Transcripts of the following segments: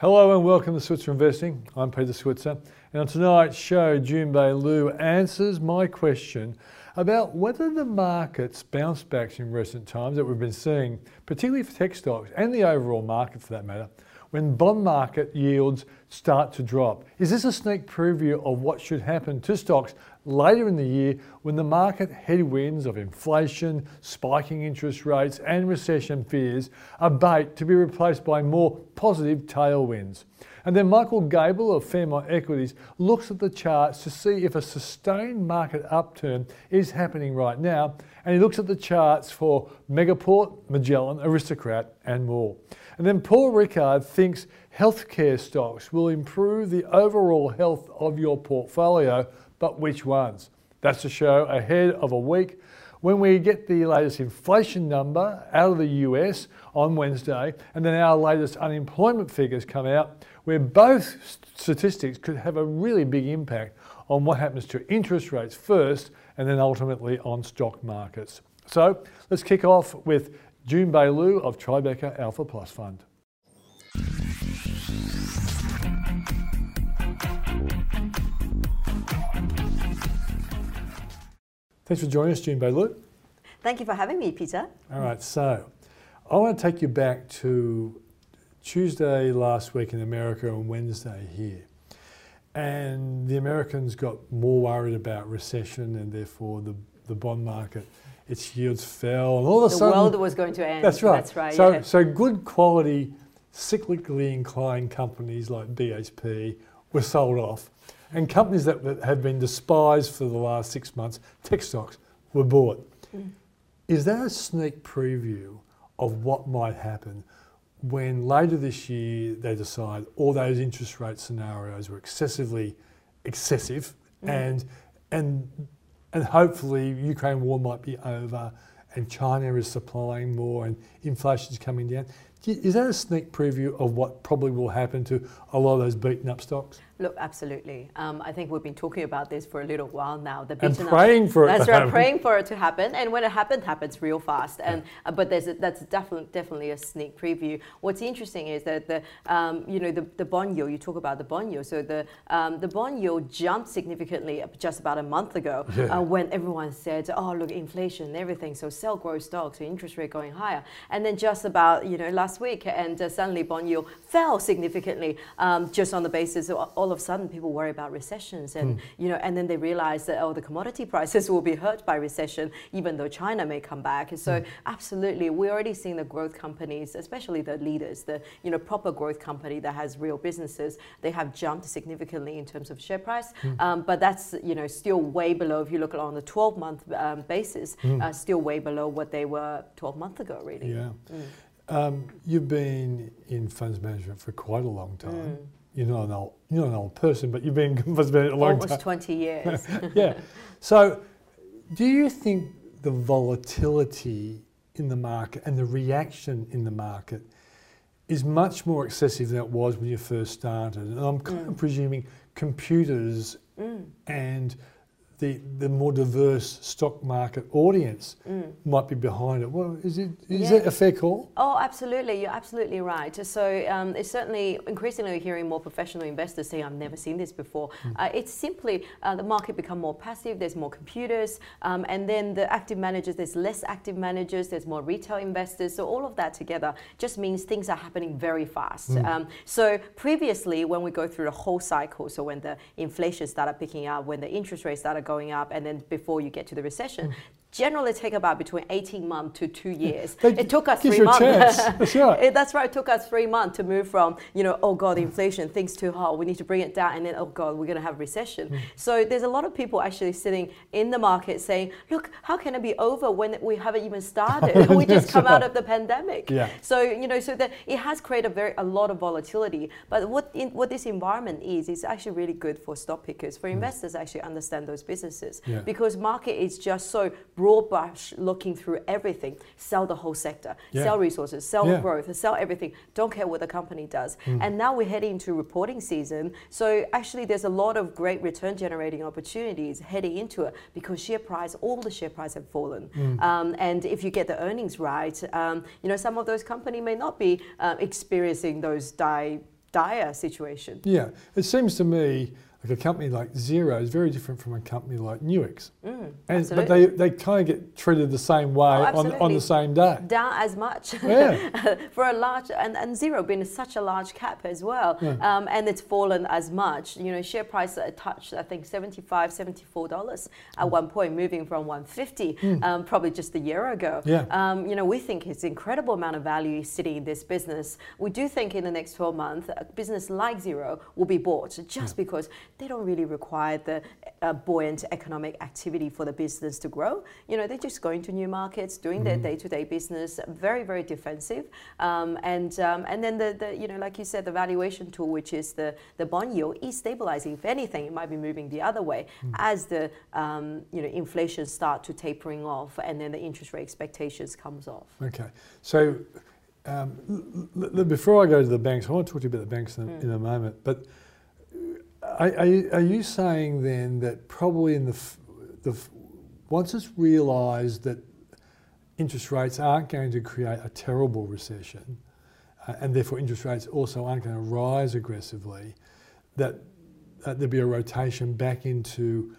Hello and welcome to Switzer Investing. I'm Peter Switzer, and on tonight's show, Junbei Liu answers my question about whether the markets bounce backs in recent times that we've been seeing, particularly for tech stocks and the overall market for that matter, when bond market yields start to drop. Is this a sneak preview of what should happen to stocks later in the year when the market headwinds of inflation, spiking interest rates, and recession fears abate to be replaced by more positive tailwinds? And then Michael Gable of Fairmont Equities looks at the charts to see if a sustained market upturn is happening right now. And he looks at the charts for Megaport, Magellan, Aristocrat, and more. And then Paul Rickard thinks healthcare stocks will improve the overall health of your portfolio, but which ones? That's the show ahead of a week when we get the latest inflation number out of the US on Wednesday, and then our latest unemployment figures come out, where both statistics could have a really big impact on what happens to interest rates first and then ultimately on stock markets. So let's kick off with Junbei Liu of Tribeca Alpha Plus Fund. Thanks for joining us, June Liu. Thank you for having me, Peter. All right, so I want to take you back to Tuesday last week in America and Wednesday here. And the Americans got more worried about recession and therefore the, the bond market its yields fell, and all of a the sudden the world was going to end. That's right. That's right. So, yeah. so good quality, cyclically inclined companies like BHP were sold off, and companies that, that had been despised for the last six months, tech stocks, were bought. Mm. Is that a sneak preview of what might happen when later this year they decide all those interest rate scenarios were excessively excessive mm. and and and hopefully Ukraine war might be over and China is supplying more and inflation is coming down. Is that a sneak preview of what probably will happen to a lot of those beaten up stocks? Look, absolutely. Um, I think we've been talking about this for a little while now. The and praying up, for it. That's right, happen. praying for it to happen. And when it happens, happens real fast. And uh, but there's a, that's definitely definitely a sneak preview. What's interesting is that the um, you know the, the bond yield. You talk about the bond yield. So the um, the bond yield jumped significantly just about a month ago yeah. uh, when everyone said, "Oh, look, inflation and everything. So sell growth stocks, so interest rate going higher." And then just about you know last week, and uh, suddenly bond yield fell significantly um, just on the basis of all of a sudden people worry about recessions and mm. you know and then they realize that oh the commodity prices will be hurt by recession even though China may come back And so mm. absolutely we're already seeing the growth companies especially the leaders the you know proper growth company that has real businesses they have jumped significantly in terms of share price mm. um, but that's you know still way below if you look at on the 12 month um, basis hmm. uh, still way below what they were 12 months ago really yeah hmm. Um, you've been in funds management for quite a long time. Mm you're not an old, you're not an old person, but you've been with a long Almost time. 20 years. yeah. So, do you think the volatility in the market and the reaction in the market is much more excessive than it was when you first started? And I'm kind mm. of presuming computers mm. and the, the more diverse stock market audience mm. might be behind it. Well, is it is it a fair call? Oh, absolutely. You're absolutely right. So um, it's certainly increasingly hearing more professional investors say, "I've never seen this before." Mm. Uh, it's simply uh, the market become more passive. There's more computers, um, and then the active managers. There's less active managers. There's more retail investors. So all of that together just means things are happening very fast. Mm. Um, so previously, when we go through the whole cycle, so when the inflation started picking up, when the interest rates started going up, and then before you get to the recession, mm generally take about between 18 months to two years. it took us three months. that's right. it, that's right. It took us three months to move from, you know, oh God, inflation, things too hot. We need to bring it down. And then, oh God, we're going to have recession. Mm. So there's a lot of people actually sitting in the market saying, look, how can it be over when we haven't even started? we just come right. out of the pandemic. Yeah. So, you know, so that it has created a, very, a lot of volatility. But what, in, what this environment is, is actually really good for stock pickers, for mm. investors actually understand those businesses. Yeah. Because market is just so broad brush looking through everything. Sell the whole sector, yeah. sell resources, sell yeah. growth, sell everything. Don't care what the company does. Mm. And now we're heading into reporting season. So actually, there's a lot of great return generating opportunities heading into it because share price, all the share price have fallen. Mm. Um, and if you get the earnings right, um, you know some of those companies may not be uh, experiencing those die dire situation. Yeah, it seems to me like a company like Xero is very different from a company like Nuix. Mm, And, but they, they kind of get treated the same way Oh, on, on the same day. down as much Yeah. for a large and, and Xero being such a large cap as well Yeah. um, and it's fallen as much you know share price touched i think 75 74 dollars Hmm. at one point moving from 150 um, probably just a year ago Yeah. um, you know we think it's incredible amount of value sitting in this business we do think in the next 12 months a business like Xero will be bought just because they don't really require the uh, buoyant economic activity for the business to grow. You know they're just going to new markets doing their day-to-day business very very defensive. Um, and um, and then the, the you know like you said the valuation tool which is the the bond yield is stabilizing. If anything it might be moving the other way as the um, you know inflation start to tapering off and then the interest rate expectations comes off. Okay, so um, before I go to the banks, I want to talk to you about the banks in, a, in a moment. But are, are, you, saying then that probably in the, the once it's realised that interest rates aren't going to create a terrible recession, uh, and therefore interest rates also aren't going to rise aggressively, that uh, there'll be a rotation back into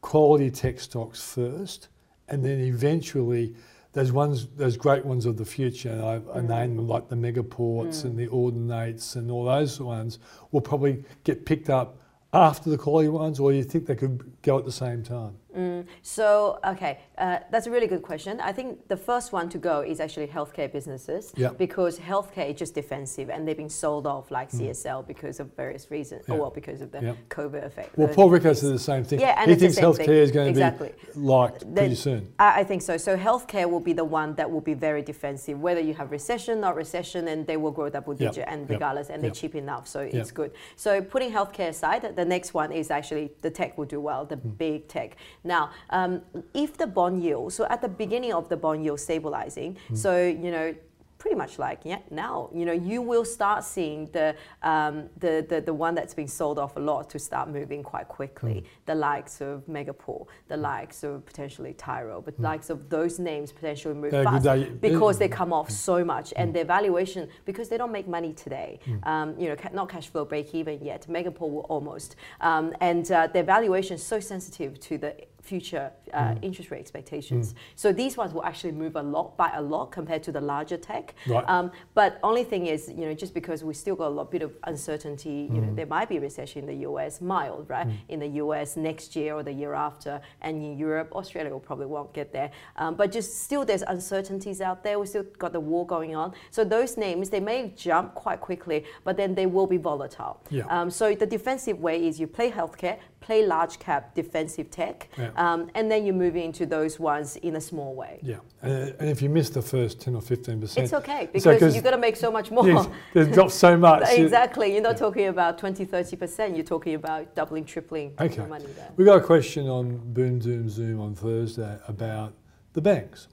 quality tech stocks first, and then eventually those ones, those great ones of the future, and I, I mm. name them like the megaports mm. and the ordinates and all those ones, will probably get picked up after the quality ones, or you think they could go at the same time? Mm, so, okay, uh, that's a really good question. I think the first one to go is actually healthcare businesses Yeah. because healthcare is just defensive and they've been sold off like CSL because of various reasons, Mm. Yeah. or well, because of the Yeah. COVID effect. Well, Paul Rickard said the same thing. Yeah, and he thinks healthcare thing. is going to Exactly. be liked pretty soon. I, I think so. So healthcare will be the one that will be very defensive, whether you have recession, not recession, and they will grow double Yep, digit and yep, regardless, and they're yep. cheap enough, so it's good. So putting healthcare aside, the next one is actually the tech will do well, the Hmm. big tech. Now, um, if the bond yield, so at the beginning of the bond yield stabilizing, Hmm. so you know pretty much like yeah now you know you will start seeing the um, the, the the one that's been sold off a lot to start moving quite quickly. Hmm. the likes of Megaport the likes of potentially Tyro but likes of those names potentially move Yeah, fast because they come off so much. And their valuation because they don't make money today um, you know ca- not cash flow break even yet. Megaport will almost um, and uh, their valuation is so sensitive to the future uh, interest rate expectations. So these ones will actually move a lot by a lot compared to the larger tech. Right. Um, but only thing is, you know, just because we still got a lot bit of uncertainty, you Mm. know, there might be a recession in the US, mild, right? In the US next year or the year after, and in Europe, Australia will probably won't get there. Um, but just still, there's uncertainties out there. We still got the war going on. So those names they may jump quite quickly, but then they will be volatile. Yeah. Um, so the defensive way is you play healthcare, play large cap defensive tech, Yeah. um, and then you move into those ones in a small way. Yeah, and, and if you miss the first 10 or 15%, It's okay So you've got to make so much more. yes, they've dropped so much. exactly. You're not talking about 20, 30%. You're talking about doubling, tripling Okay. your money there. We got a question on Boom Doom Zoom on Thursday about the banks.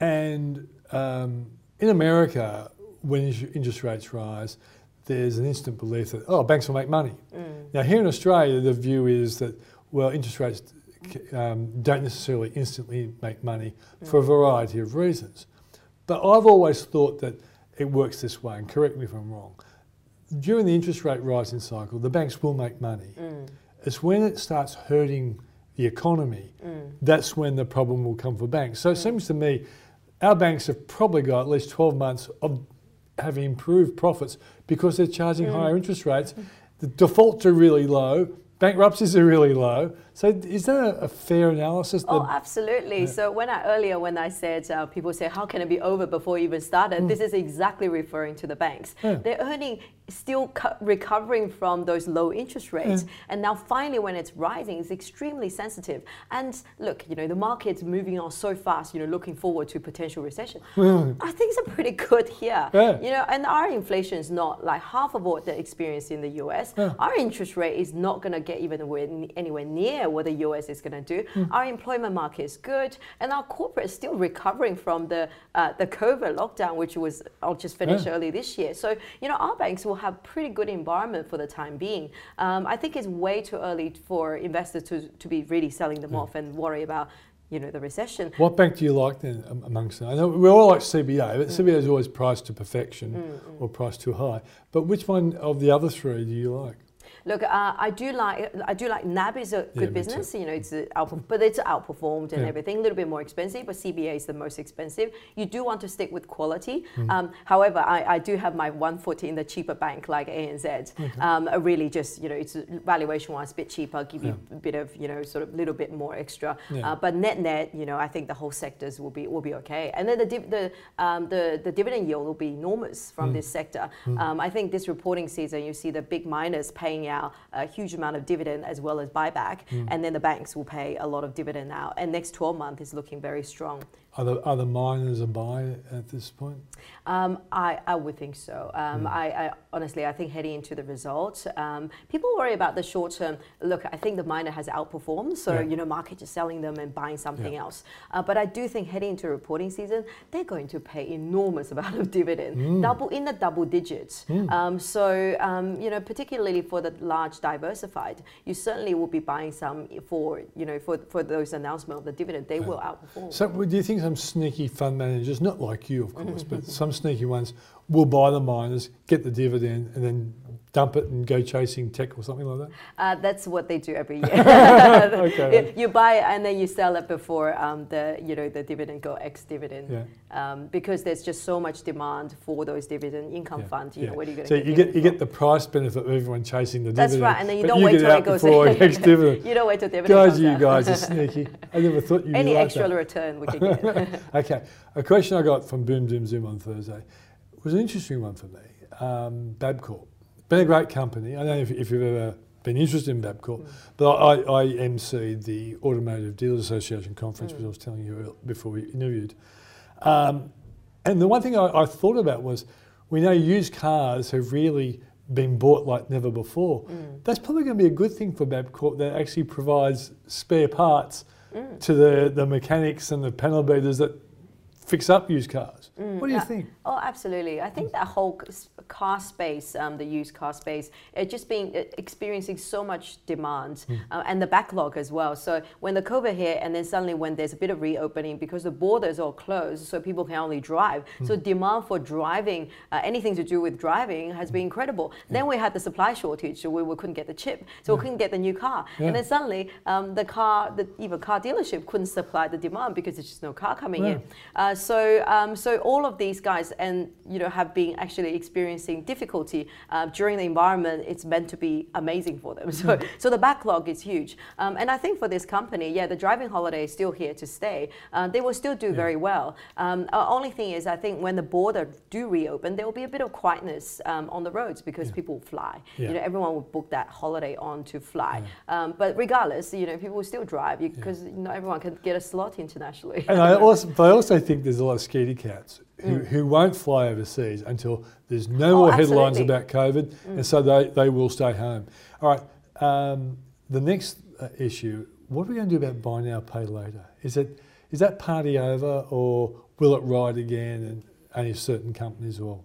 And um, in America, when interest rates rise, there's an instant belief that, oh, banks will make money. Mm. Now, here in Australia, the view is that, well, interest rates um, don't necessarily instantly make money for a mm. variety of reasons. But I've always thought that it works this way, and correct me if I'm wrong. During the interest rate rising cycle, the banks will make money. Mm. It's when it starts hurting the economy, that's when the problem will come for banks. So it seems to me our banks have probably got at least 12 months of having improved profits because they're charging mm. higher interest rates. The defaults are really low, bankruptcies are really low. So is that a, fair analysis? Oh, absolutely. So when I earlier when I said uh, people say how can it be over before you even started, this is exactly referring to the banks. Yeah. They're earning still co- recovering from those low interest rates, and now finally when it's rising, it's extremely sensitive. And look, you know the market's moving on so fast. You know, looking forward to potential recession. I think it's a pretty good here. Yeah. You know, and our inflation is not like half of what they experience in the US. Yeah. Our interest rate is not going to get even anywhere- anywhere near what the US is going to do. Hmm. Our employment market is good, and our corporate is still recovering from the uh, the COVID lockdown, which was I'll just finish Yeah. early this year. So you know, our banks will have pretty good environment for the time being. Um, I think it's way too early for investors to to be really selling them off and worry about you know the recession. What bank do you like then amongst them? I know we all like CBA, but CBA is always priced to perfection Mm, or priced too high. But which one of the other three do you like? Look, uh, I do like I do like NAB is a good me business. You know, it's a but it's outperformed and Yeah. everything. A little bit more expensive, but CBA is the most expensive. You do want to stick with quality. Mm. Um, however, I, I do have my one foot in the cheaper bank like ANZ. Um, really just you know, it's valuation wise a bit cheaper, give you a bit of you know sort of little bit more extra. Yeah. Uh, but net net, you know, I think the whole sectors will be will be okay. And then the div- the um, the, the dividend yield will be enormous from this sector. Um, I think this reporting season, you see the big miners paying out a huge amount of dividend as well as buyback, hmm. and then the banks will pay a lot of dividend now. And next 12 month is looking very strong. Are the, are the miners a buy at this point? Um, I, I would think so. Um, Hmm. I, I honestly, I think heading into the results, um, people worry about the short term. Look, I think the miner has outperformed, so Yeah. you know, market is selling them and buying something Yeah. else. Uh, but I do think heading into reporting season, they're going to pay enormous amount of dividend, Hmm. double in the double digits. Um, so um, you know, particularly for the large diversified, you certainly will be buying some for you know for for those announcement of the dividend. They will outperform. So do you think some sneaky fund managers, not like you of course, but some sneaky ones, will buy the miners, get the dividend, and then dump it and go chasing tech or something like that? Uh, that's what they do every year. Okay. you, you buy it and then you sell it before um, the you know the dividend go ex dividend. Yeah. Um, because there's just so much demand for those dividend income Yeah, funds. You yeah. know, where are you going to? So to you get you get the price benefit of everyone chasing the dividend. That's right, and then you don't you wait get till it goes ex dividend. you don't wait till dividend Guys, you out. guys are sneaky. I never thought you'd Any extra that. return we can get. Okay, a question I got from Boom Doom Zoom on Thursday was an interesting one for me. Um, Bapcor, been a great company. I don't know if, if you've ever been interested in Bapcor, Mm. but I, I emceed the Automotive Dealers Association conference, Mm. which I was telling you before we interviewed. Um, and the one thing I, I thought about was we know used cars have really been bought like never before. Mm. That's probably going to be a good thing for Bapcor that actually provides spare parts Mm. to the, the mechanics and the panel beaters that fix up used cars. what do you uh, think? Oh, absolutely. I think that whole car space, um, the used car space, it just been uh, experiencing so much demand uh, and the backlog as well. So when the COVID hit, and then suddenly when there's a bit of reopening because the borders are closed, so people can only drive. So demand for driving, uh, anything to do with driving, has been incredible. Then we had the supply shortage, so we, we couldn't get the chip, so we couldn't get the new car. Yeah. And then suddenly um, the car, the even car dealership couldn't supply the demand because there's just no car coming Yeah. in. Uh, so, um, so all of these guys, and you know, have been actually experiencing difficulty uh, during the environment. It's meant to be amazing for them. So, so the backlog is huge. Um, and I think for this company, yeah, the driving holiday is still here to stay. Uh, they will still do very well. Um, only thing is, I think when the border do reopen, there will be a bit of quietness um, on the roads because people fly. Yeah. You know, everyone will book that holiday on to fly. Um, but regardless, you know, people will still drive because not everyone can get a slot internationally. And I also, but I also think there's a lot of scaredy cats who, Mm. who won't fly overseas until there's no Oh, more headlines absolutely. Mm. about COVID, and so they, they will stay home. All right, um, the next uh, issue, what are we going to do about buy now, pay later? Is it is that party over, or will it ride again, and only certain companies will?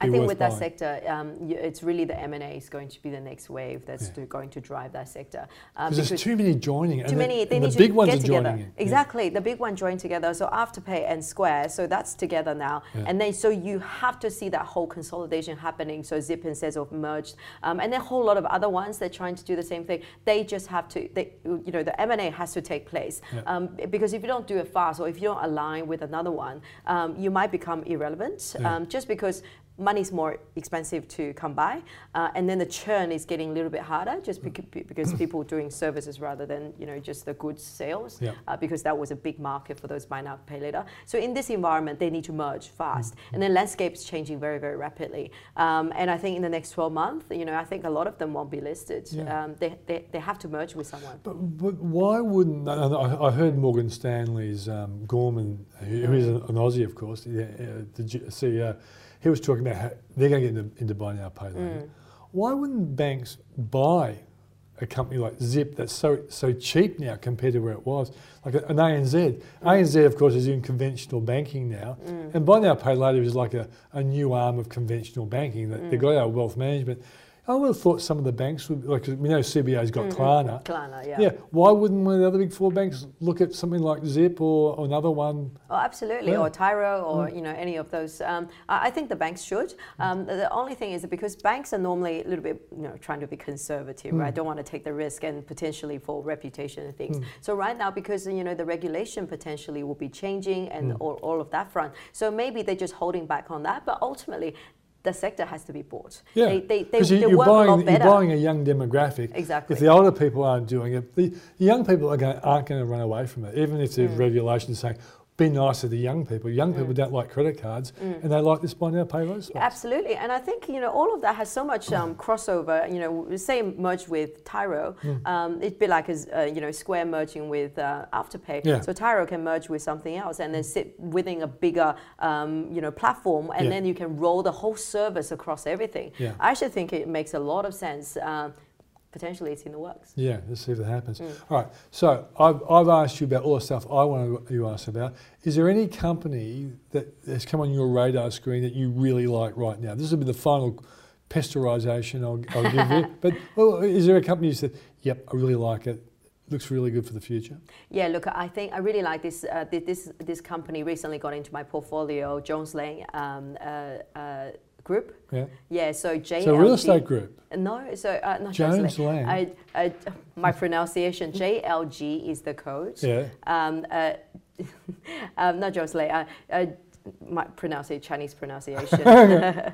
I think with that sector, um, it's really the M&A is going to be the next wave that's Yeah. going to drive that sector. Um, Because there's too many joining, and too the- many. They and need the to big ones together. in. Yeah. Exactly, the big one joined together. So Afterpay and Square, so that's together now, Yeah. and then so you have to see that whole consolidation happening. So Zip and Sezzle have merged, um, and then a whole lot of other ones. They're trying to do the same thing. They just have to. They, you know, the M and A has to take place um, because if you don't do it fast, or if you don't align with another one, um, you might become irrelevant. Um, just because money's more expensive to come by, uh, and then the churn is getting a little bit harder, just Mm. beca- because people are doing services rather than you know just the goods sales, Yeah. uh, because that was a big market for those buy now pay later. So in this environment, they need to merge fast, Mm-hmm. and the landscape is changing very very rapidly. Um, and I think in the next 12 months, you know, I think a lot of them won't be listed. Yeah. Um, they, they they have to merge with someone. But, but why wouldn't I, heard Morgan Stanley's um, Gorman, who, is an, an Aussie, of course, yeah, uh, the CEO. He was talking about how they're going to get into, into buy now, pay later. Mm. Why wouldn't banks buy a company like Zip that's so so cheap now compared to where it was, like an ANZ? ANZ, of course, is in conventional banking now, mm. and buy now, pay later is like a, a new arm of conventional banking that mm. they've got our wealth management. I would have thought some of the banks would, like we know CBA's got Mm-hmm. Klarna. Klarna, yeah. Yeah, why wouldn't one of the other big four banks look at something like Zip or another one? Oh, absolutely, Yeah. or Tyro, or you know any of those. Um, I I think the banks should. Um, the, the only thing is that because banks are normally a little bit, you know, trying to be conservative, right? Don't want to take the risk and potentially for reputation and things. So right now, because you know the regulation potentially will be changing and all, all of that front, so maybe they're just holding back on that. But ultimately, the sector has to be bought. Yeah, they they, they, you, you're buying you're buying a young demographic. Exactly. If the older people aren't doing it, the, the young people are going, aren't going to run away from it, even if Mm. the regulations saying be nice to the young people. Young people don't like credit cards, Mm. and they like this buy now pay later. Absolutely, and I think you know all of that has so much um, crossover. You know, say merge with Tyro, Hmm. um, it'd be like as uh, you know Square merging with uh, Afterpay. Yeah. So Tyro can merge with something else and then sit within a bigger um, you know platform, and Yeah. then you can roll the whole service across everything. Yeah. I actually think it makes a lot of sense. Um, potentially, it's in the works. Yeah, let's see if that happens. Mm. All right, so I've, I've asked you about all the stuff I want you to ask about. Is there any company that has come on your radar screen that you really like right now? This will be the final pasteurisation I'll, I'll give you. But well, is there a company you said, yep, I really like it, looks really good for the future? Yeah, look, I think I really like this. Uh, this this company recently got into my portfolio, Johns Lyng um, uh, uh, Group. Yeah. Yeah, so JLG. So real estate group. No, so uh, not Johns Lyng. I, I, my pronunciation JLG is the code. Yeah. Um, uh, um, not Johns Lyng. Uh, uh, my pronunciation, Chinese pronunciation.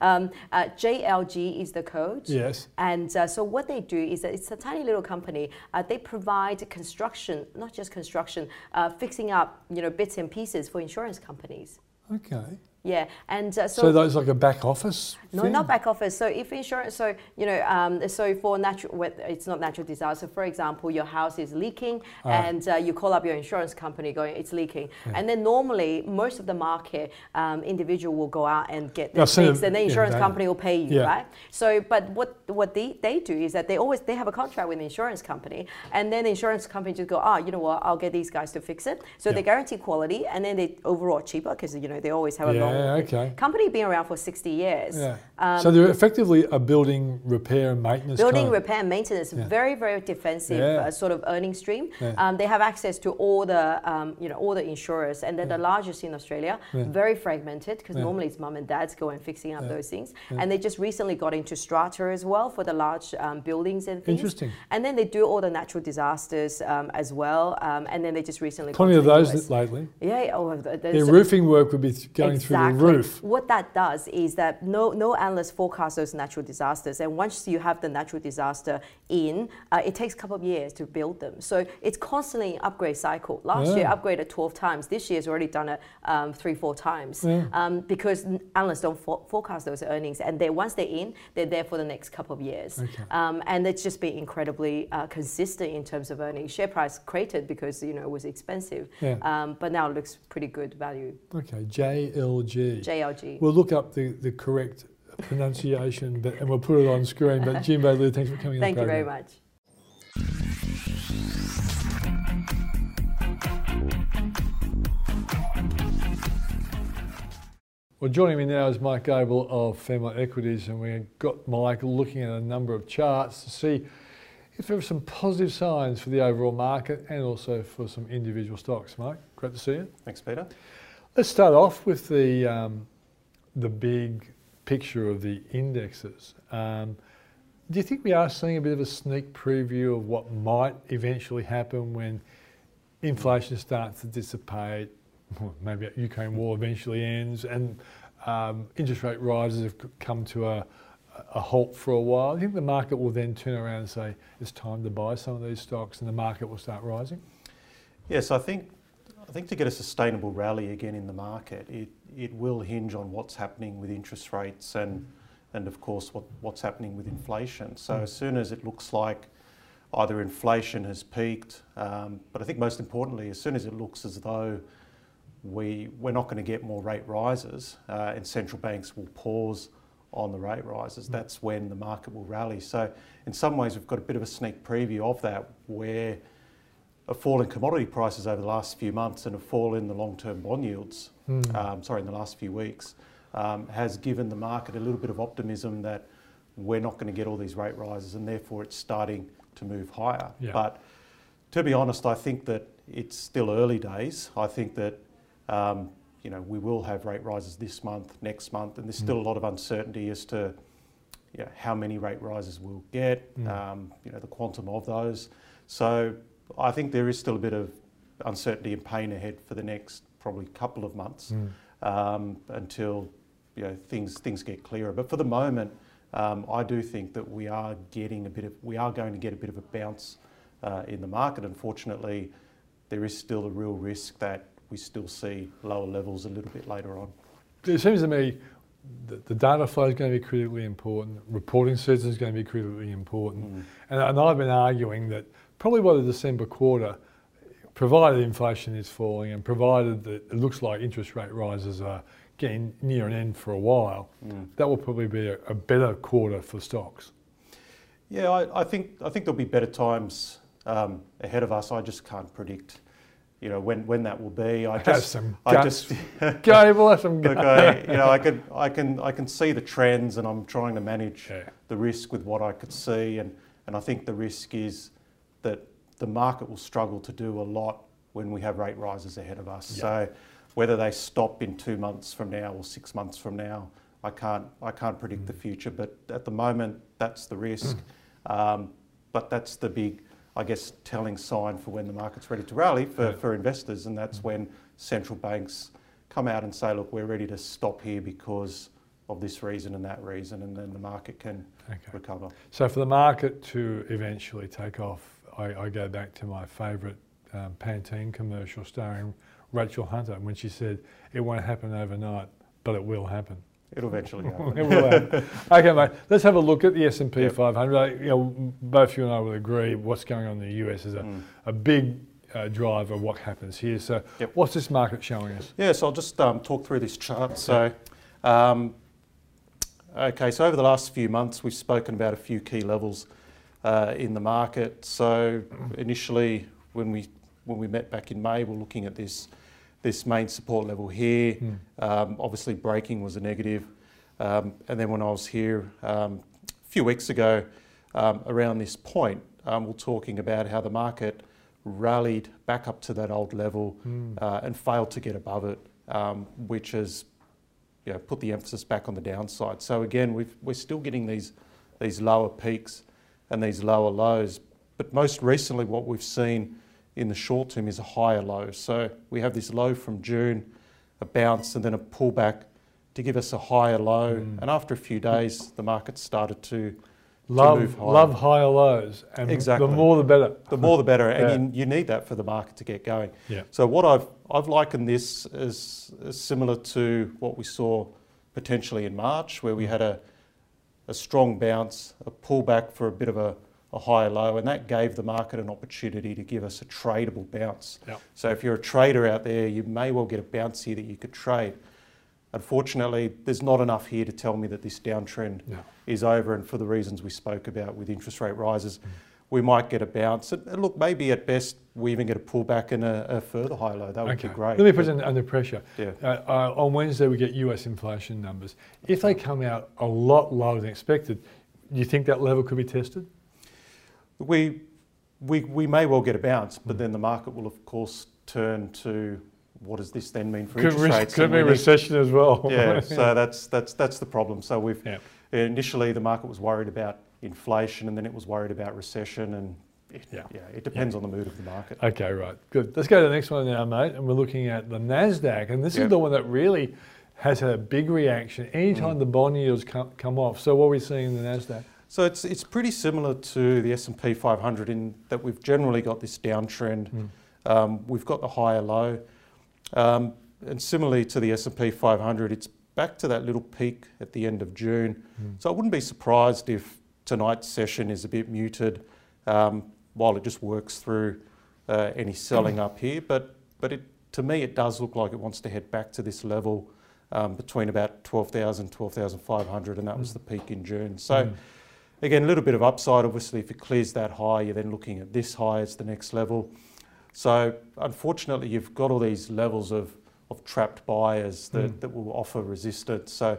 um, uh, JLG is the code. Yes. And uh, so what they do is that it's a tiny little company. Uh, they provide construction, not just construction, uh, fixing up you know bits and pieces for insurance companies. Okay. Yeah, and uh, So, that's like a back office? no, thing? not back office. So if insurance, so you know, um, so for natural, it's not natural disaster. So for example, your house is leaking, Ah. and uh, you call up your insurance company, going, it's leaking, and then normally most of the market um, individual will go out and get send fixed, and the yeah, insurance they- company will pay you, Yeah. right? So, but what what they, they do is that they always they have a contract with the insurance company, and then the insurance company just go, ah, you know what, I'll get these guys to fix it. So Yeah. they guarantee quality, and then they overall cheaper because you know they always have a Yeah, okay. company been around for 60 years. Yeah. Um, so they're effectively a building repair and maintenance Building kind repair and maintenance, Yeah. very very defensive Yeah. uh, sort of earning stream. Yeah. Um, they have access to all the um, you know all the insurers, and they're the largest in Australia. Very fragmented because normally it's mum and dads go and fixing up those things. And they just recently got into strata as well for the large um, buildings and things. Interesting. And then they do all the natural disasters um, as well. Um, and then they just recently Plenty of those lately. Yeah. Oh, th- Their roofing work would be going through the Exactly. roof. What that does is that no, no analyst forecasts those natural disasters. And once you have the natural disaster in, uh, it takes a couple of years to build them. So it's constantly an upgrade cycle. Last year, upgraded 12 times. This year's already done it um, three, four times Yeah. um, because analysts don't for- forecast those earnings. And they once they're in, they're there for the next couple of years. Okay. Um, and it's just been incredibly uh, consistent in terms of earnings. Share price created because you know it was expensive, Yeah. um, but now it looks pretty good value. Okay, JLG. JLG. We'll look up the, the correct pronunciation but, and we'll put it on screen. But Junbei Liu, thanks for coming on Thank the you very much. Well, joining me now is Mike Gable of Fairmont Equities, and we've got Mike looking at a number of charts to see if there are some positive signs for the overall market and also for some individual stocks. Mike, great to see you. Thanks, Peter. Let's start off with the um, the big picture of the indexes. Um, do you think we are seeing a bit of a sneak preview of what might eventually happen when inflation starts to dissipate? Maybe a Ukraine war eventually ends and um, interest rate rises have come to a, a halt for a while. You think the market will then turn around and say it's time to buy some of these stocks and the market will start rising? Yes, I think I think to get a sustainable rally again in the market, it, it will hinge on what's happening with interest rates and and of course what, what's happening with inflation. So Mm. as soon as it looks like either inflation has peaked, um, but I think most importantly, as soon as it looks as though we we're not going to get more rate rises uh, and central banks will pause on the rate rises, Mm. that's when the market will rally. So in some ways, we've got a bit of a sneak preview of that where a fall in commodity prices over the last few months and a fall in the long-term bond yields, Hmm. um, sorry, in the last few weeks, um, has given the market a little bit of optimism that we're not going to get all these rate rises, and therefore it's starting to move higher. Yeah. But to be honest, I think that it's still early days. I think that um, you know we will have rate rises this month, next month, and there's still a lot of uncertainty as to you know, how many rate rises we'll get, Mm. um, you know, the quantum of those. So I think there is still a bit of uncertainty and pain ahead for the next probably couple of months Mm. um, until you know things things get clearer. But for the moment, um, I do think that we are getting a bit of we are going to get a bit of a bounce uh, in the market. Unfortunately, there is still a real risk that we still see lower levels a little bit later on. It seems to me that the data flow is going to be critically important. Reporting season is going to be critically important. Mm. And, and I've been arguing that probably by the December quarter, provided inflation is falling and provided that it looks like interest rate rises are getting near an end for a while, Mm. that will probably be a, a better quarter for stocks. Yeah, I, I think I think there'll be better times um, ahead of us. I just can't predict, you know, when, when that will be. I Have just, some I guts. just, Gable, have some look, I, you know, I can, I can, I can see the trends, and I'm trying to manage Yeah. the risk with what I could see, and, and I think the risk is that the market will struggle to do a lot when we have rate rises ahead of us. Yeah. So whether they stop in two months from now or six months from now, I can't, I can't predict Mm. the future. But at the moment, that's the risk. Um, but that's the big, I guess, telling sign for when the market's ready to rally for, Yeah. for investors, and Mm. that's when central banks come out and say, look, we're ready to stop here because of this reason and that reason, and then the market can Okay. recover. So for the market to eventually take off, I, I go back to my favourite um, Pantene commercial starring Rachel Hunter when she said, "It won't happen overnight, but it will happen." It'll eventually happen. It will happen. okay, mate. Let's have a look at the S and P Yep. 500. Uh, You know, both you and I will agree what's going on in the US is a, Mm. a big uh, driver of what happens here. So, Yep. what's this market showing us? Yeah, so I'll just um, talk through this chart. So, um, okay, so over the last few months, we've spoken about a few key levels uh, in the market. So, initially, when we when we met back in May, we're looking at this this main support level here. Mm. Um, obviously, breaking was a negative. Um, and then when I was here um, a few weeks ago, um, around this point, um, we're talking about how the market rallied back up to that old level Mm. uh, and failed to get above it, um, which has you know, put the emphasis back on the downside. So again, we've, we're still getting these, these lower peaks and these lower lows. But most recently, what we've seen in the short term is a higher low. So we have this low from June, a bounce, and then a pullback to give us a higher low. Mm. And after a few days, the market started to move Love, higher. love higher lows, and Exactly. the more the better. the more the better, Yeah. and you, you need that for the market to get going. Yeah. So what I've I've likened this as, as similar to what we saw potentially in March, where we had a a strong bounce, a pullback for a bit of a, a higher low, and that gave the market an opportunity to give us a tradable bounce. Yeah. So if you're a trader out there, you may well get a bounce here that you could trade. Unfortunately, there's not enough here to tell me that this downtrend No. is over, and for the reasons we spoke about with interest rate rises, mm. We might get a bounce. And look, maybe at best we even get a pullback and a, a further high low. That would Okay. be great. Let me put it under pressure. Yeah. Uh, uh, on Wednesday, we get US inflation numbers. If they come out a lot lower than expected, do you think that level could be tested? We, we, we may well get a bounce, Mm. but then the market will, of course, turn to what does this then mean for Could, interest rates? could be need- recession as well. yeah, so that's, that's, that's the problem. So we've Yeah. initially the market was worried about inflation, and then it was worried about recession, and it, Yeah. yeah. it depends on the mood of the market. Okay, right. Good. Let's go to the next one now, mate. And we're looking at the NASDAQ. And this is the one that really has had a big reaction anytime Mm. the bond yields come, come off. So, what are we seeing in the NASDAQ? So it's, it's pretty similar to the S&P 500 in that we've generally got this downtrend. Mm. Um, we've got the higher low. Um, and similarly to the S&P 500, it's back to that little peak at the end of June. Mm. So I wouldn't be surprised if tonight's session is a bit muted um, while it just works through uh, any selling up here. But, but it, to me, it does look like it wants to head back to this level um, between about 12,000, 12,500, and that was Mm. the peak in June. So Mm. Again, a little bit of upside. Obviously, if it clears that high, you're then looking at this high as the next level. So, unfortunately, you've got all these levels of, of trapped buyers that, Mm. that will offer resistance. So,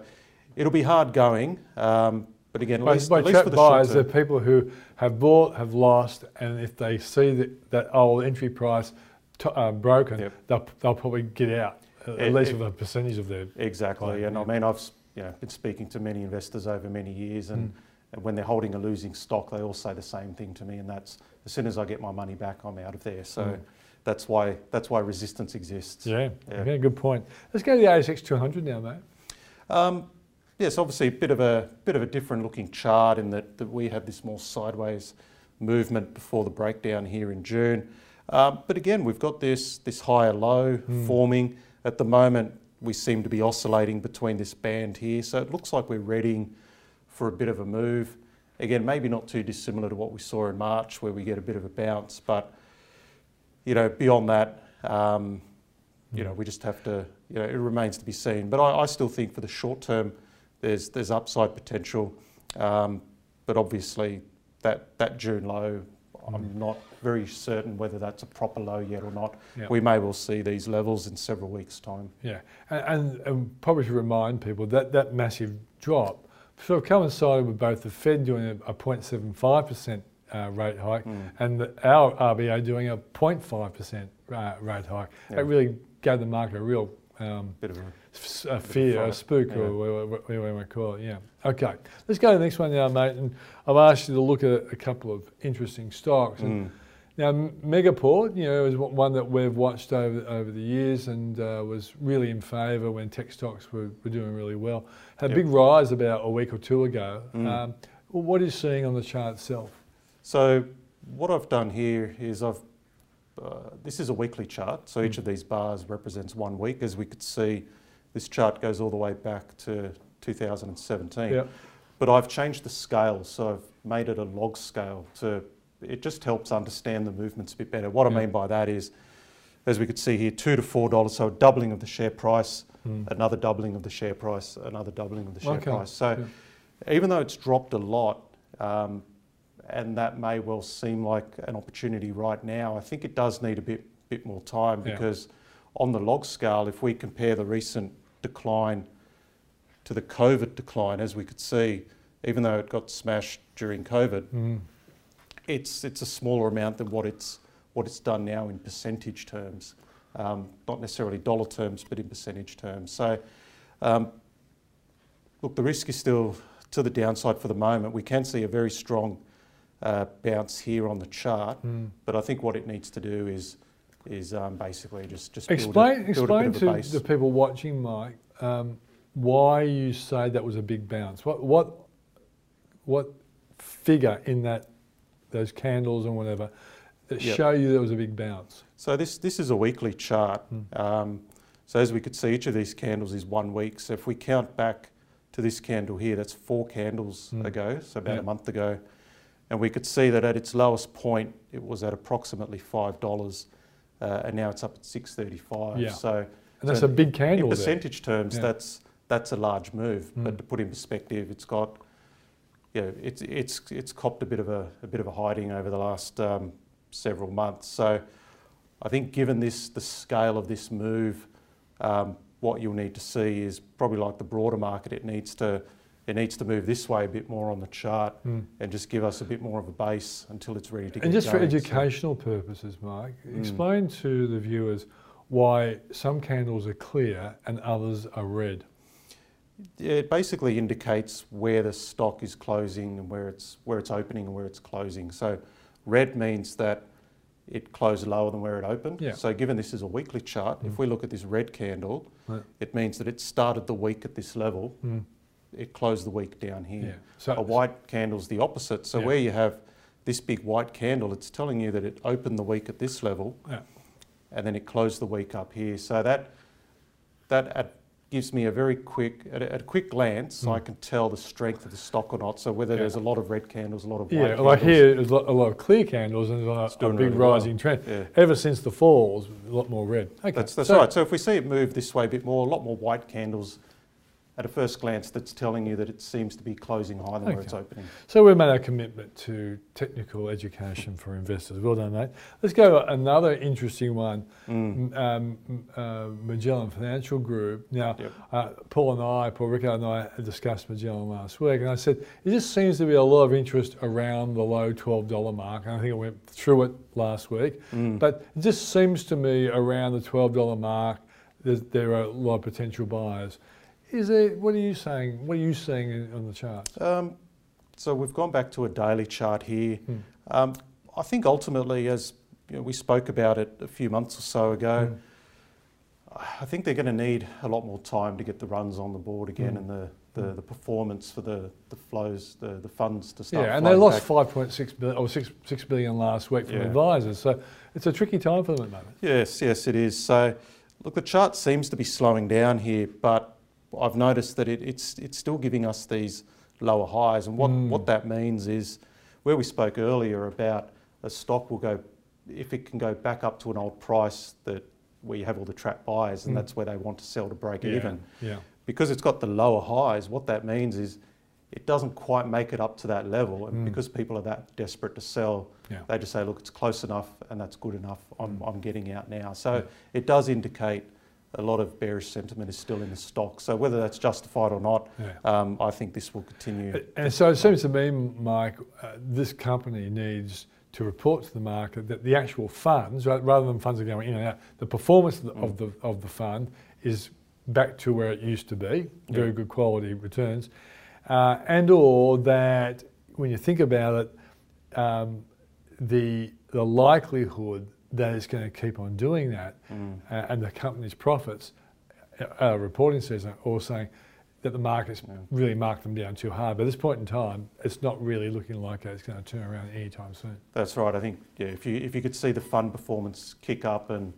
it'll be hard going, um, but again, at By, least, by least the buyers, they're people who have bought, have lost, and if they see that, that old entry price uh, broken, Yep. they'll, they'll probably get out, at It- least it- with a percentage of their. Exactly, and I mean, I've you know been speaking to many investors over many years, and, Mm. when they're holding a losing stock, they all say the same thing to me, and that's as soon as I get my money back, I'm out of there. So Mm. that's why that's why resistance exists. Yeah, Yeah. yeah, good point. Let's go to the ASX 200 now, mate. Um, yes, obviously a bit of a bit of a different looking chart in that, that we had this more sideways movement before the breakdown here in June. Um, but again, we've got this this higher low Hmm. forming at the moment. We seem to be oscillating between this band here, so it looks like we're readying for a bit of a move. Again, maybe not too dissimilar to what we saw in March, where we get a bit of a bounce. But you know, beyond that, um, you know, we just have to. You know, it remains to be seen. But I, I still think for the short term, there's there's upside potential. Um, but obviously, that that June low, I'm not very certain whether that's a proper low yet or not. We may well see these levels in several weeks' time. Yeah, and, and, and probably to remind people that that massive drop sort of coincided with both the Fed doing a, a 0.75% uh, rate hike Mm. and the, our RBA doing a 0.5% uh, rate hike. Yeah. It really gave the market a real um, Bit of a a fear, a spook, yeah. or whatever we want to call it. Yeah. Okay. Let's go to the next one now, mate. And I've asked you to look at a couple of interesting stocks. And Mm. now, Megaport, you know, is one- one that we've watched over over the years and uh, was really in favour when tech stocks were, were doing really well. Had a Yep. big rise about a week or two ago. Mm. Um, what are you seeing on the chart itself? So what I've done here is I've uh, this is a weekly chart, so each of these bars represents one week. As we could see, this chart goes all the way back to 2017. Yeah. But I've changed the scale, so I've made it a log scale to it just helps understand the movements a bit better. What I mean by that is, as we could see here, two to four dollars, so a doubling of the share price, Mm. another doubling of the share price, another doubling of the share Okay. price. So even though it's dropped a lot, um, and that may well seem like an opportunity right now, I think it does need a bit bit more time Yeah. because on the log scale, if we compare the recent decline to the COVID decline, as we could see, even though it got smashed during COVID, Mm. it's it's a smaller amount than what it's what it's done now in percentage terms, um, not necessarily dollar terms, but in percentage terms. So, um, look, the risk is still to the downside for the moment. We can see a very strong uh, bounce here on the chart, Mm. but I think what it needs to do is is um, basically just just build a- Explain, build a, explain of a to base. the people watching, Mike, um, why you say that was a big bounce. What, what, what figure in that, those candles and whatever, that Yep. show you there was a big bounce? So this this is a weekly chart. Mm. Um, so as we could see, each of these candles is one week. So if we count back to this candle here, that's four candles Mm. ago, so about a month ago, and we could see that at its lowest point, it was at approximately five dollars, uh, and now it's up at six thirty-five. Yeah. So And that's So a big in candle there. percentage terms, Yeah. that's that's a large move. Mm. But to put in perspective, it's got, you know, it's it's it's copped a bit of a, a bit of a hiding over the last um, several months. So I think given this the scale of this move, um, what you'll need to see is probably like the broader market. It needs to it needs to move this way a bit more on the chart Mm. and just give us a bit more of a base until it's ready to get And just for going. So- educational purposes, Mike, Mm. explain to the viewers why some candles are clear and others are red. It basically indicates where the stock is closing and where it's where it's opening and where it's closing. So red means that it closed lower than where it opened. Yeah. So given this is a weekly chart, Mm. if we look at this red candle, Right. it means that it started the week at this level. It closed the week down Yeah. here. So A white candle's the opposite. So Yeah. where you have this big white candle, it's telling you that it opened the week at this level Yeah. and then it closed the week up here. So that that at, gives me a very quick, at a, at a quick glance, Mm. I can tell the strength of the stock or not. So whether Yeah. there's a lot of red candles, a lot of white Yeah, candles. like here, there's a lot, of clear candles and a, a big really well. rising trend. Yeah. Ever since the falls, a lot more red. Okay, That's, that's so- right. So if we see it move this way a bit more, a lot more white candles at a first glance, that's telling you that it seems to be closing higher than where it's opening. So we've made our commitment to technical education for investors. Well done, mate. Let's go to another interesting one. Mm. Um, uh, Magellan Financial Group. Now, Yep. uh, Paul and I, Paul Rickard and I discussed Magellan last week, and I said it just seems to be a lot of interest around the low $12 mark. And I think it went through it last week, Mm. but it just seems to me around the $12 mark, there's, there are a lot of potential buyers. Is there? What are you saying? What are you seeing in, on the chart? Um, so we've gone back to a daily chart here. Hmm. Um, I think ultimately, as you know, we spoke about it a few months or so ago, Mm. I think they're going to need a lot more time to get the runs on the board again Mm. and the, the, Mm. the performance for the, the flows, the, the funds to start. Yeah, and they lost back. 5.6 billion or 6, 6 billion last week from Yeah. advisors. So it's a tricky time for them at the moment. Yes, yes, it is. So, look, the chart seems to be slowing down here, but I've noticed that it, it's it's still giving us these lower highs, and what Mm. what that means is where we spoke earlier about a stock will go if it can go back up to an old price that where you have all the trap buyers, and Mm. that's where they want to sell to break Yeah, even. Yeah. Because it's got the lower highs, what that means is it doesn't quite make it up to that level, and Mm. because people are that desperate to sell, Yeah. they just say, look, it's close enough and that's good enough. I'm, Mm. I'm getting out now. So it does indicate a lot of bearish sentiment is still in the stock. So whether that's justified or not, yeah. um, I think this will continue. And so it seems to me, Mike, uh, this company needs to report to the market that the actual funds, ra- rather than funds are going in and out, the performance of the, of Mm. the, of the fund is back to where it used to be, very Yeah. good quality returns, uh, and or that when you think about it, um, the the likelihood that it's going to keep on doing that Mm. uh, and the company's profits uh, reporting season or saying that the market's Yeah. really marked them down too hard. But at this point in time, it's not really looking like it's going to turn around anytime soon. That's right. I think yeah, if you if you could see the fund performance kick up and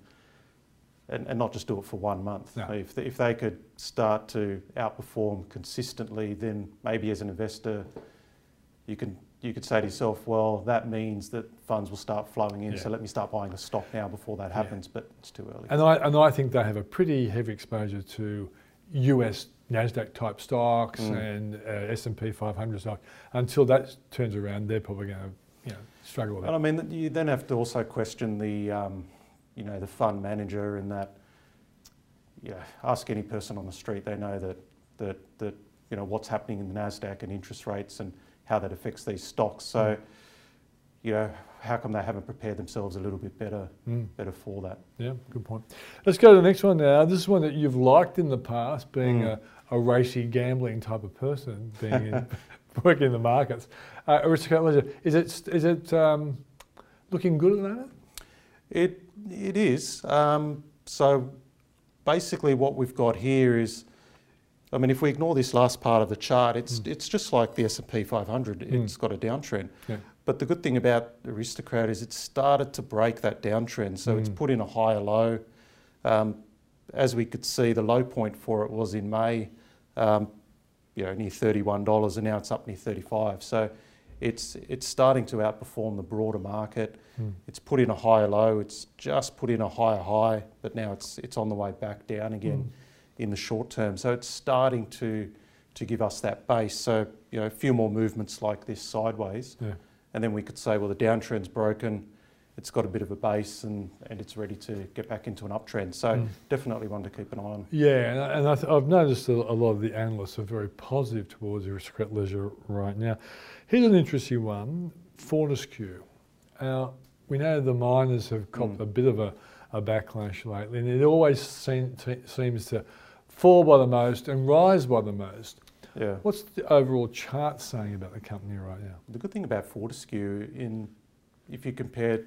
and, and not just do it for one month. No. If, they, if they could start to outperform consistently, then maybe as an investor, you can you could say to yourself, well, that means that funds will start flowing in. Yeah. So let me start buying the stock now before that Yeah. happens. But it's too early. And I, and I think they have a pretty heavy exposure to US Nasdaq type stocks Mm. and uh, S&P 500 stocks. Until that turns around, they're probably going to you know, struggle with And I mean, you then have to also question the, um, you know, the fund manager in that, yeah, ask any person on the street, they know that, that, that, you know, what's happening in the NASDAQ and interest rates and how that affects these stocks. So, you know, how come they haven't prepared themselves a little bit better, Mm. better for that? Yeah, good point. Let's go to the next one now. This is one that you've liked in the past, being Mm. a, a racy gambling type of person, being in, working in the markets. Uh, Aristocrat Leisure, is it is it um, looking good at the moment? It, it is. Um, so basically what we've got here is, I mean, if we ignore this last part of the chart, it's, Mm. it's just like the S&P 500. Mm. It's got a downtrend. Yeah. But the good thing about Aristocrat is it started to break that downtrend. So it's Mm. put in a higher low. Um, as we could see, the low point for it was in May, um, you know, near $31, and now it's up near 35. So it's, it's starting to outperform the broader market. Mm. It's put in a higher low. It's just put in a higher high, but now it's it's on the way back down again in the short term. So it's starting to to give us that base. So you know, a few more movements like this sideways, Yeah. and then we could say, well, the downtrend's broken. It's got a bit of a base, and and it's ready to get back into an uptrend. So Mm. definitely one to keep an eye on. Yeah, and, I- and I th- I've noticed that a lot of the analysts are very positive towards Aristocrat Leisure right now. Here's an interesting one Fortescue. Now, we know the miners have copped Mm. a bit of a, a backlash lately, and it always seem, seems to fall by the most and rise by the most. Yeah. What's the overall chart saying about the company right now? The good thing about Fortescue, in if you compare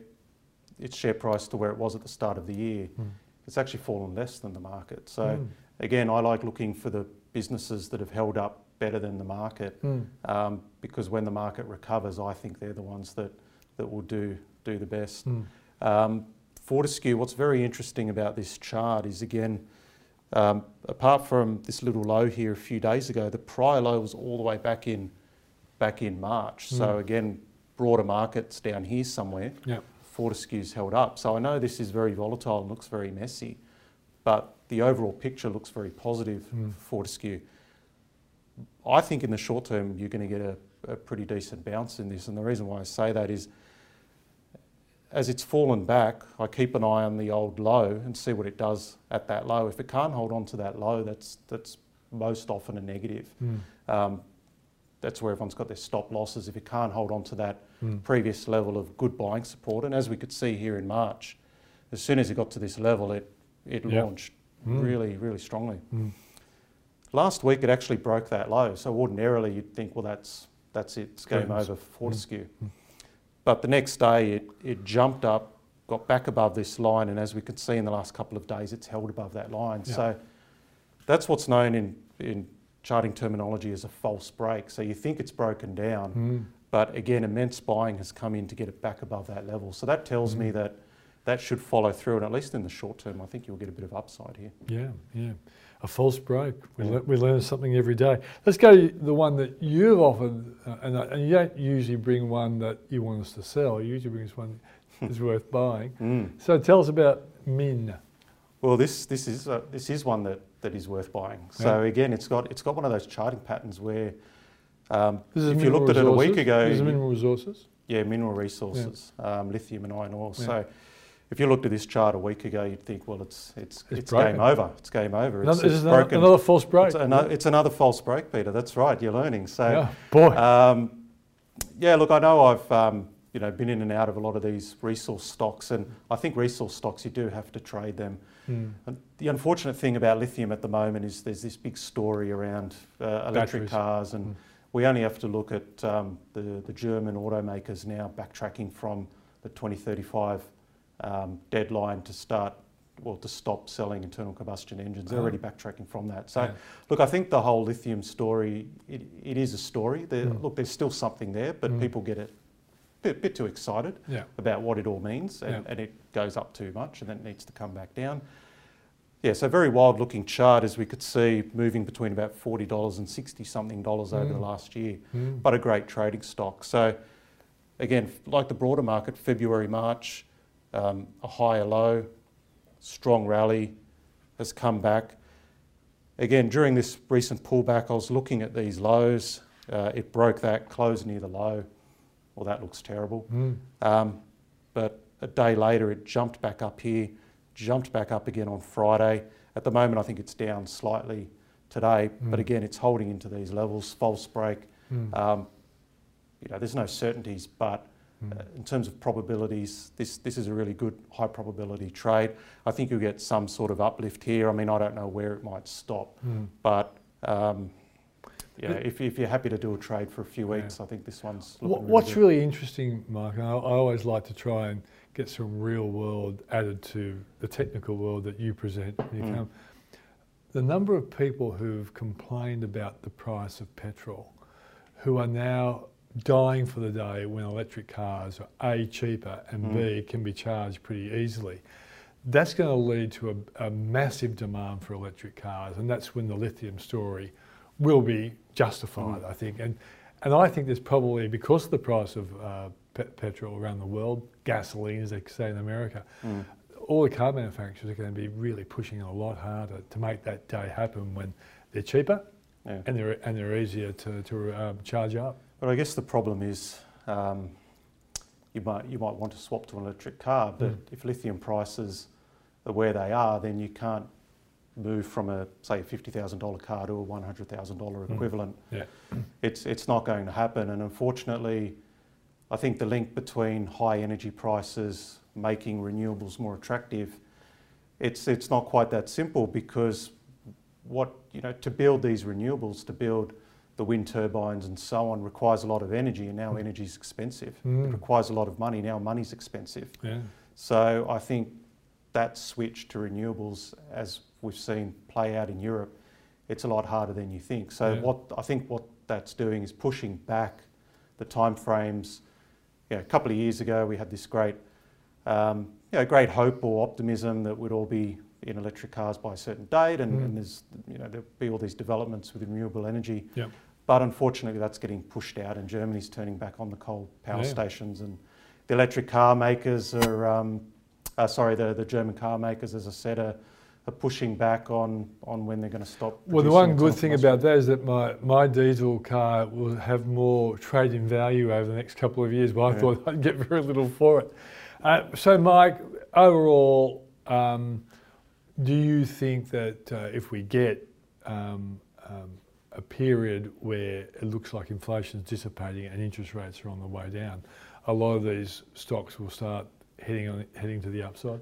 its share price to where it was at the start of the year, Mm. it's actually fallen less than the market. So Mm. again, I like looking for the businesses that have held up better than the market Mm. um, because when the market recovers, I think they're the ones that, that will do do the best. Mm. Um, Fortescue, what's very interesting about this chart is again, um, apart from this little low here a few days ago, the prior low was all the way back in back in March. So Mm. again, broader markets down here somewhere. Yeah. Fortescue's held up. So I know this is very volatile and looks very messy, but the overall picture looks very positive Mm. for Fortescue. I think in the short term you're going to get a, a pretty decent bounce in this, and the reason why I say that is as it's fallen back, I keep an eye on the old low and see what it does at that low. If it can't hold on to that low, that's that's most often a negative. Mm. Um, that's where everyone's got their stop losses. If it can't hold on to that Mm. previous level of good buying support, and as we could see here in March, as soon as it got to this level, it it Yep. launched Mm. really really strongly. Mm. Last week it actually broke that low, so ordinarily you'd think, well, that's that's it, it's game over for Fortescue. But the next day it, it jumped up, got back above this line, and as we could see in the last couple of days, it's held above that line. Yeah. So that's what's known in, in charting terminology as a false break. So you think it's broken down, Mm. but again, immense buying has come in to get it back above that level. So that tells me Mm. that that should follow through, and at least in the short term, I think you'll get a bit of upside here. Yeah, yeah. A false break. We, Yeah. le- we learn something every day. Let's go to the one that you've offered, uh, and, uh, and you don't usually bring one that you want us to sell. You usually bring us one that's worth buying. Mm. So tell us about Min. Well, this this is uh, this is one that, that is worth buying. So Yeah. again, it's got it's got one of those charting patterns where um, if you looked at it a week ago, This is mineral resources. yeah, mineral resources, um, lithium and iron ore. Yeah. So if you looked at this chart a week ago, you'd think, well, it's it's It's it's, game over. It's game over. It's, Another, it's another, broken. another false break. It's, ano- it's another false break, Peter. That's right. You're learning. So. yeah, boy. Um, yeah, look, I know I've um, you know been in and out of a lot of these resource stocks, and I think resource stocks you do have to trade them. Mm. And the unfortunate thing about lithium at the moment is there's this big story around uh, electric Batteries. cars, and Mm. we only have to look at um, the the German automakers now backtracking from the 2035 um, deadline to start. Well, to stop selling internal combustion engines, they're Oh. already backtracking from that. So, Yeah. Look, I think the whole lithium story, it, it is a story. There, Mm. Look, there's still something there, but Mm. people get it a bit, bit too excited Yeah. about what it all means and, Yeah. and it goes up too much and then it needs to come back down. Yeah, so very wild looking chart as we could see moving between about $40 and 60 something dollars over the Mm. last year, Mm. but a great trading stock. So again, like the broader market, February, March, um, a higher low, strong rally has come back. Again, during this recent pullback, I was looking at these lows. Uh, it broke that, closed near the low. Well, that looks terrible. Mm. Um, but a day later, it jumped back up here, jumped back up again on Friday. At the moment, I think it's down slightly today, but Mm. again, it's holding into these levels, false break. Mm. Um, you know, there's no certainties, but Mm. uh, in terms of probabilities, this, this is a really good high probability trade. I think you'll get some sort of uplift here. I mean, I don't know where it might stop, Mm. but um, yeah, But- if, if you're happy to do a trade for a few Yeah. weeks, I think this one's What, really what's good. really interesting, Mark, and I, I always like to try and get some real world added to the technical world that you present you Mm. come. The number of people who've complained about the price of petrol, who are now dying for the day when electric cars are A, cheaper, and Mm. B, can be charged pretty easily. That's going to lead to a, a massive demand for electric cars, and that's when the lithium story will be justified, Mm. I think. And and I think there's probably because of the price of uh, pe- petrol around the world, gasoline, as they say in America, Mm. all the car manufacturers are going to be really pushing a lot harder to make that day happen when they're cheaper Yeah. and they're and they're easier to to um, charge up. But I guess the problem is um, you might you might want to swap to an electric car, but Mm. if lithium prices are where they are, then you can't move from a say a fifty thousand dollar car to a one hundred thousand dollar Mm. equivalent. Yeah. It's it's not going to happen, and unfortunately, I think the link between high energy prices making renewables more attractive, it's it's not quite that simple because what you know to build these renewables to build the wind turbines and so on requires a lot of energy and now Mm. energy is expensive Mm. it requires a lot of money now money's expensive Yeah. so i think that switch to renewables as we've seen play out in europe it's a lot harder than you think so Yeah. what i think what that's doing is pushing back the timeframes. you know, a couple of years ago we had this great um, you know, great hope or optimism that we'd all be in electric cars by a certain date, and, Mm. and there's you know there'll be all these developments with renewable energy. Yep. But unfortunately, that's getting pushed out, and Germany's turning back on the coal power Yeah. stations, and the electric car makers are. Um, uh, sorry, the, the German car makers, as I said, are, are pushing back on, on when they're going to stop. Well, the one good thing about that is that my, my diesel car will have more trading value over the next couple of years, but I thought I'd get very little for it. Uh, so, Mike, overall, um, do you think that uh, if we get um, um, a period where it looks like inflation is dissipating and interest rates are on the way down, a lot of these stocks will start heading on, heading to the upside?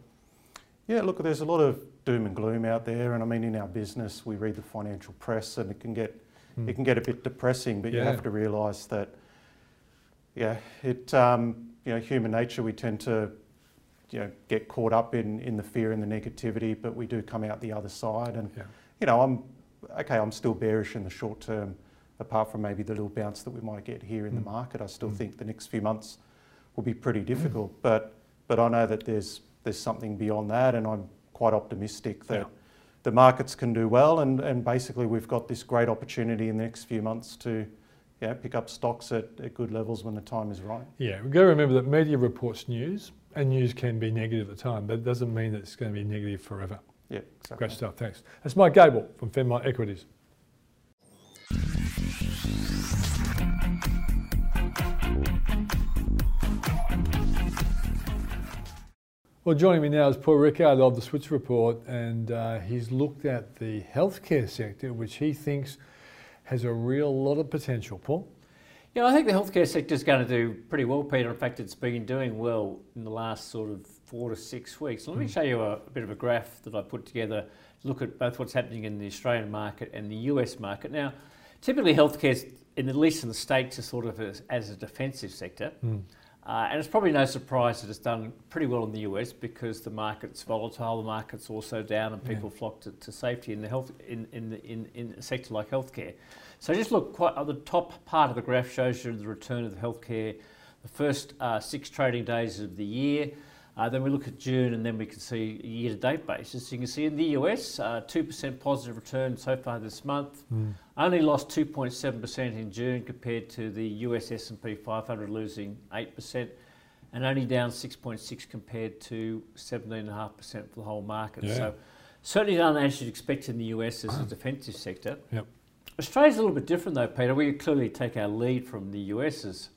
Yeah, look, there's a lot of doom and gloom out there, and I mean, in our business, we read the financial press, and it can get mm. it can get a bit depressing. But yeah. you have to realise that, yeah, it um, you know, human nature, we tend to you know get caught up in in the fear and the negativity, but we do come out the other side, and yeah. you know, I'm okay. I'm still bearish in the short term, apart from maybe the little bounce that we might get here in mm. the market. I still mm. think the next few months will be pretty difficult, but but I know that there's there's something beyond that, and I'm quite optimistic that yeah. the markets can do well. And, and basically, we've got this great opportunity in the next few months to yeah, pick up stocks at, at good levels when the time is right. Yeah, we've got to remember that media reports news, and news can be negative at the time, but it doesn't mean that it's going to be negative forever. Yeah, exactly. Great stuff, thanks. That's Mike Gable from Fairmont Equities. Well, joining me now is Paul Rickard of the Switzer Report, and uh, he's looked at the healthcare sector, which he thinks has a real lot of potential. Paul? Yeah, I think the healthcare sector is going to do pretty well, Peter. In fact, it's been doing well in the last sort of four to six weeks. Let me hmm. show you a, a bit of a graph that I put together. Look at both what's happening in the Australian market and the US market. Now, typically healthcare, in at least in the states, is sort of as, as a defensive sector. Mm. Uh, and it's probably no surprise that it's done pretty well in the US because the market's volatile, the market's also down, and people yeah. flock to, to, safety in the health in, in, in, in a sector like healthcare. So just look quite at the top part of the graph shows you the return of the healthcare, the first uh, six trading days of the year. Uh, then we look at June and then we can see a year-to-date basis. You can see in the US, uh, 2% positive return so far this month. Mm. Only lost 2.7% in June compared to the US S&P 500 losing 8% and only down 6.6 compared to 17.5% for the whole market. Yeah. So certainly done as you'd expect in the US as a defensive sector. Yep. Australia's a little bit different though, Peter. We clearly take our lead from the US as,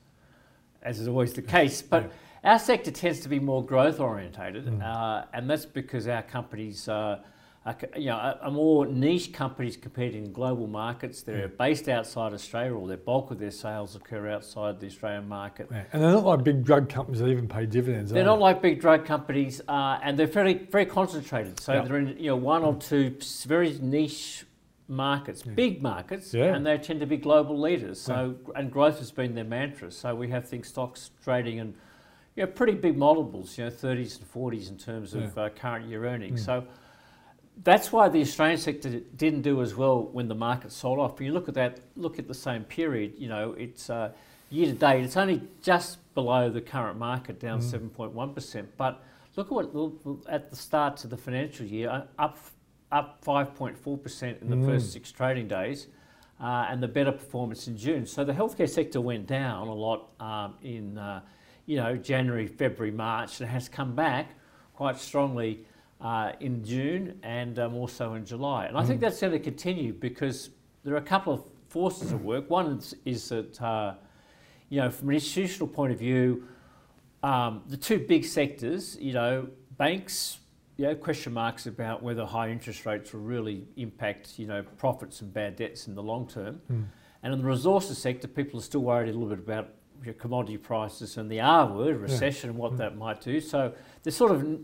as is always the case. But yeah our sector tends to be more growth orientated, mm. uh, and that's because our companies uh, are, you know, are more niche companies competing in global markets. They're mm. based outside Australia, or their bulk of their sales occur outside the Australian market. Yeah. And they're not like big drug companies that even pay dividends. They're not they? like big drug companies, uh, and they're very very concentrated. So yep. they're in you know one or two very niche markets, yeah. big markets, yeah. and they tend to be global leaders. So and growth has been their mantra. So we have things stocks trading and you know, pretty big multiples, you know, 30s and 40s in terms of yeah. uh, current year earnings. Mm. So that's why the Australian sector didn't do as well when the market sold off. When you look at that, look at the same period, you know, it's uh, year to date, it's only just below the current market, down mm. 7.1%. But look at what at the start to the financial year, uh, up up 5.4% in the mm. first six trading days. Uh, and the better performance in June. So the healthcare sector went down a lot um, in uh, you know, January, February, March, and has come back quite strongly uh, in June and um, also in July. And I think mm. that's going to continue because there are a couple of forces at work. One is, is that, uh, you know, from an institutional point of view, um, the two big sectors, you know, banks, you know, question marks about whether high interest rates will really impact, you know, profits and bad debts in the long term. Mm. And in the resources sector, people are still worried a little bit about your commodity prices and the R word, recession, yeah. and what mm. that might do. So there's sort of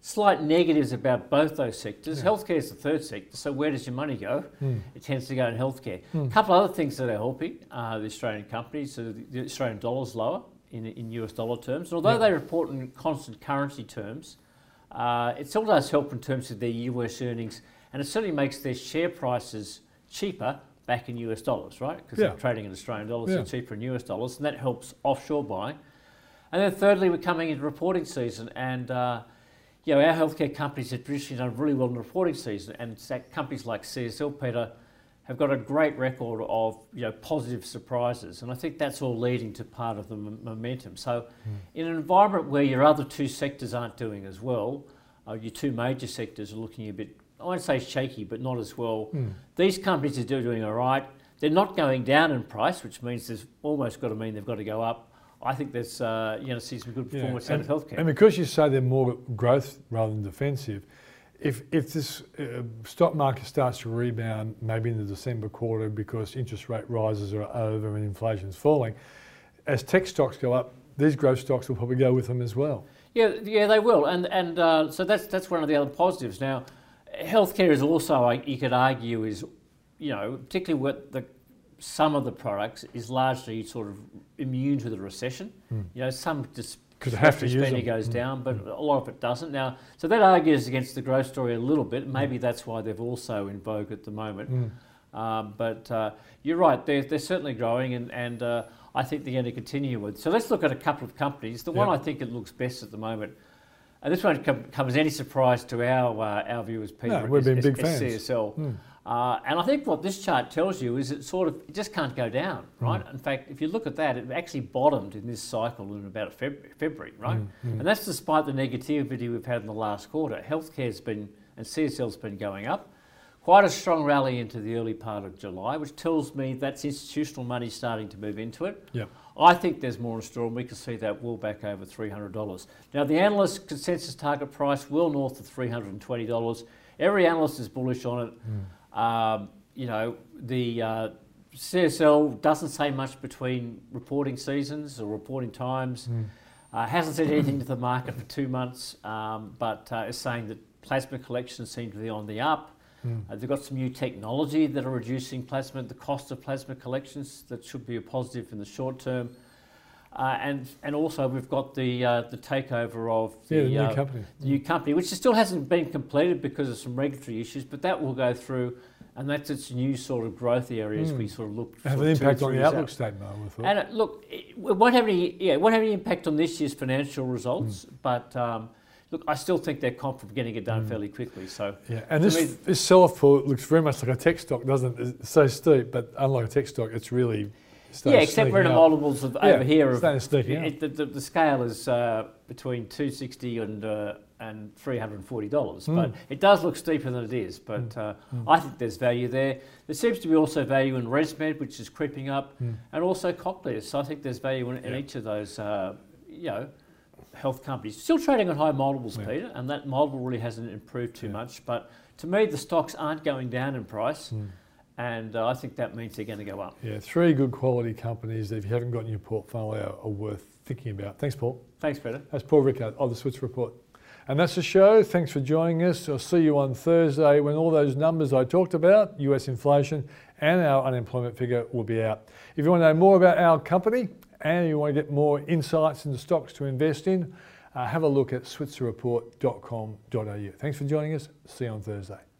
slight negatives about both those sectors. Yeah. Healthcare is the third sector, so where does your money go? Mm. It tends to go in healthcare. Mm. A couple of other things that are helping uh, the Australian companies, so the Australian dollar's lower in, in US dollar terms. And although yeah. they report in constant currency terms, uh, it still does help in terms of their US earnings, and it certainly makes their share prices cheaper back in US dollars, right? Because yeah. they're trading in Australian dollars, yeah. so cheaper in US dollars, and that helps offshore buying. And then thirdly, we're coming into reporting season, and uh, you know our healthcare companies have traditionally done really well in the reporting season, and companies like CSL, Peter, have got a great record of you know positive surprises, and I think that's all leading to part of the momentum. So, mm. in an environment where your other two sectors aren't doing as well, uh, your two major sectors are looking a bit I won't say shaky, but not as well. Mm. These companies are doing all right. They're not going down in price, which means there's almost got to mean they've got to go up. I think there's uh, you know see some good performance yeah. out of healthcare. And because you say they're more growth rather than defensive, if if this uh, stock market starts to rebound, maybe in the December quarter because interest rate rises are over and inflation is falling, as tech stocks go up, these growth stocks will probably go with them as well. Yeah, yeah, they will, and and uh, so that's that's one of the other positives. Now, healthcare is also, you could argue, is you know particularly with the some of the products is largely sort of immune to the recession. Mm. You know, some just spending goes mm. down, but mm. a lot of it doesn't. Now, so that argues against the growth story a little bit. Maybe mm. that's why they're also in vogue at the moment. Hmm. Um, but uh, you're right, they're, they're certainly growing, and, and uh, I think they're going to continue with. So let's look at a couple of companies. The one I think it looks best at the moment, and this won't come, come as any surprise to our uh, our viewers, Peter. No, we've been big fans. CSL. Mm. Uh, and I think what this chart tells you is it sort of it just can't go down, hmm. right? Mm. In fact, if you look at that, it actually bottomed in this cycle in about Feb- February, right? Mm. Mm. And that's despite the negativity we've had in the last quarter. Healthcare's been and CSL's been going up. Quite a strong rally into the early part of July, which tells me that's institutional money starting to move into it. Yep. I think there's more in store, and we can see that will back over $300. Now, the analyst consensus target price will north of $320. Every analyst is bullish on it. Mm. Um, you know, the uh, CSL doesn't say much between reporting seasons or reporting times. Mm. Uh, hasn't said anything to the market for two months, um, but uh, is saying that plasma collections seem to be on the up. Mm. Uh, they've got some new technology that are reducing plasma, the cost of plasma collections. That should be a positive in the short term. Uh, and and also we've got the uh, the takeover of the, yeah, the new uh, company, the new company, which still hasn't been completed because of some regulatory issues, but that will go through, and that's its new sort of growth areas mm. we sort of look. Have an impact on the outlook out. statement, I thought. And it, look, it won't have any yeah, it won't have any impact on this year's financial results, mm. but. Um, look, I still think they're confident of getting it done mm. fairly quickly. So yeah, and this me, this sell-off looks very much like a tech stock, doesn't it? It's so steep, but unlike a tech stock, it's really yeah, except we're in the multiples of yeah, over here. Of, it, the, the, the, scale is uh, between 260 and uh, and $340. Mm. But it does look steeper than it is. But mm. Uh, mm. I think there's value there. There seems to be also value in ResMed, which is creeping up, mm. and also Cochlear. So I think there's value in, in each of those, uh, you know, health companies. Still trading at high multiples, yeah. Peter, and that multiple really hasn't improved too yeah. much. But to me, the stocks aren't going down in price. Mm and uh, I think that means they're going to go up. Yeah, three good quality companies that if you haven't got in your portfolio are worth thinking about. Thanks, Paul. Thanks, Peter. That's Paul Rickard of the Switz Report. And that's the show. Thanks for joining us. I'll see you on Thursday when all those numbers I talked about, US inflation and our unemployment figure, will be out. If you want to know more about our company and you want to get more insights into stocks to invest in, uh, have a look at switzerreport.com.au. Thanks for joining us. See you on Thursday.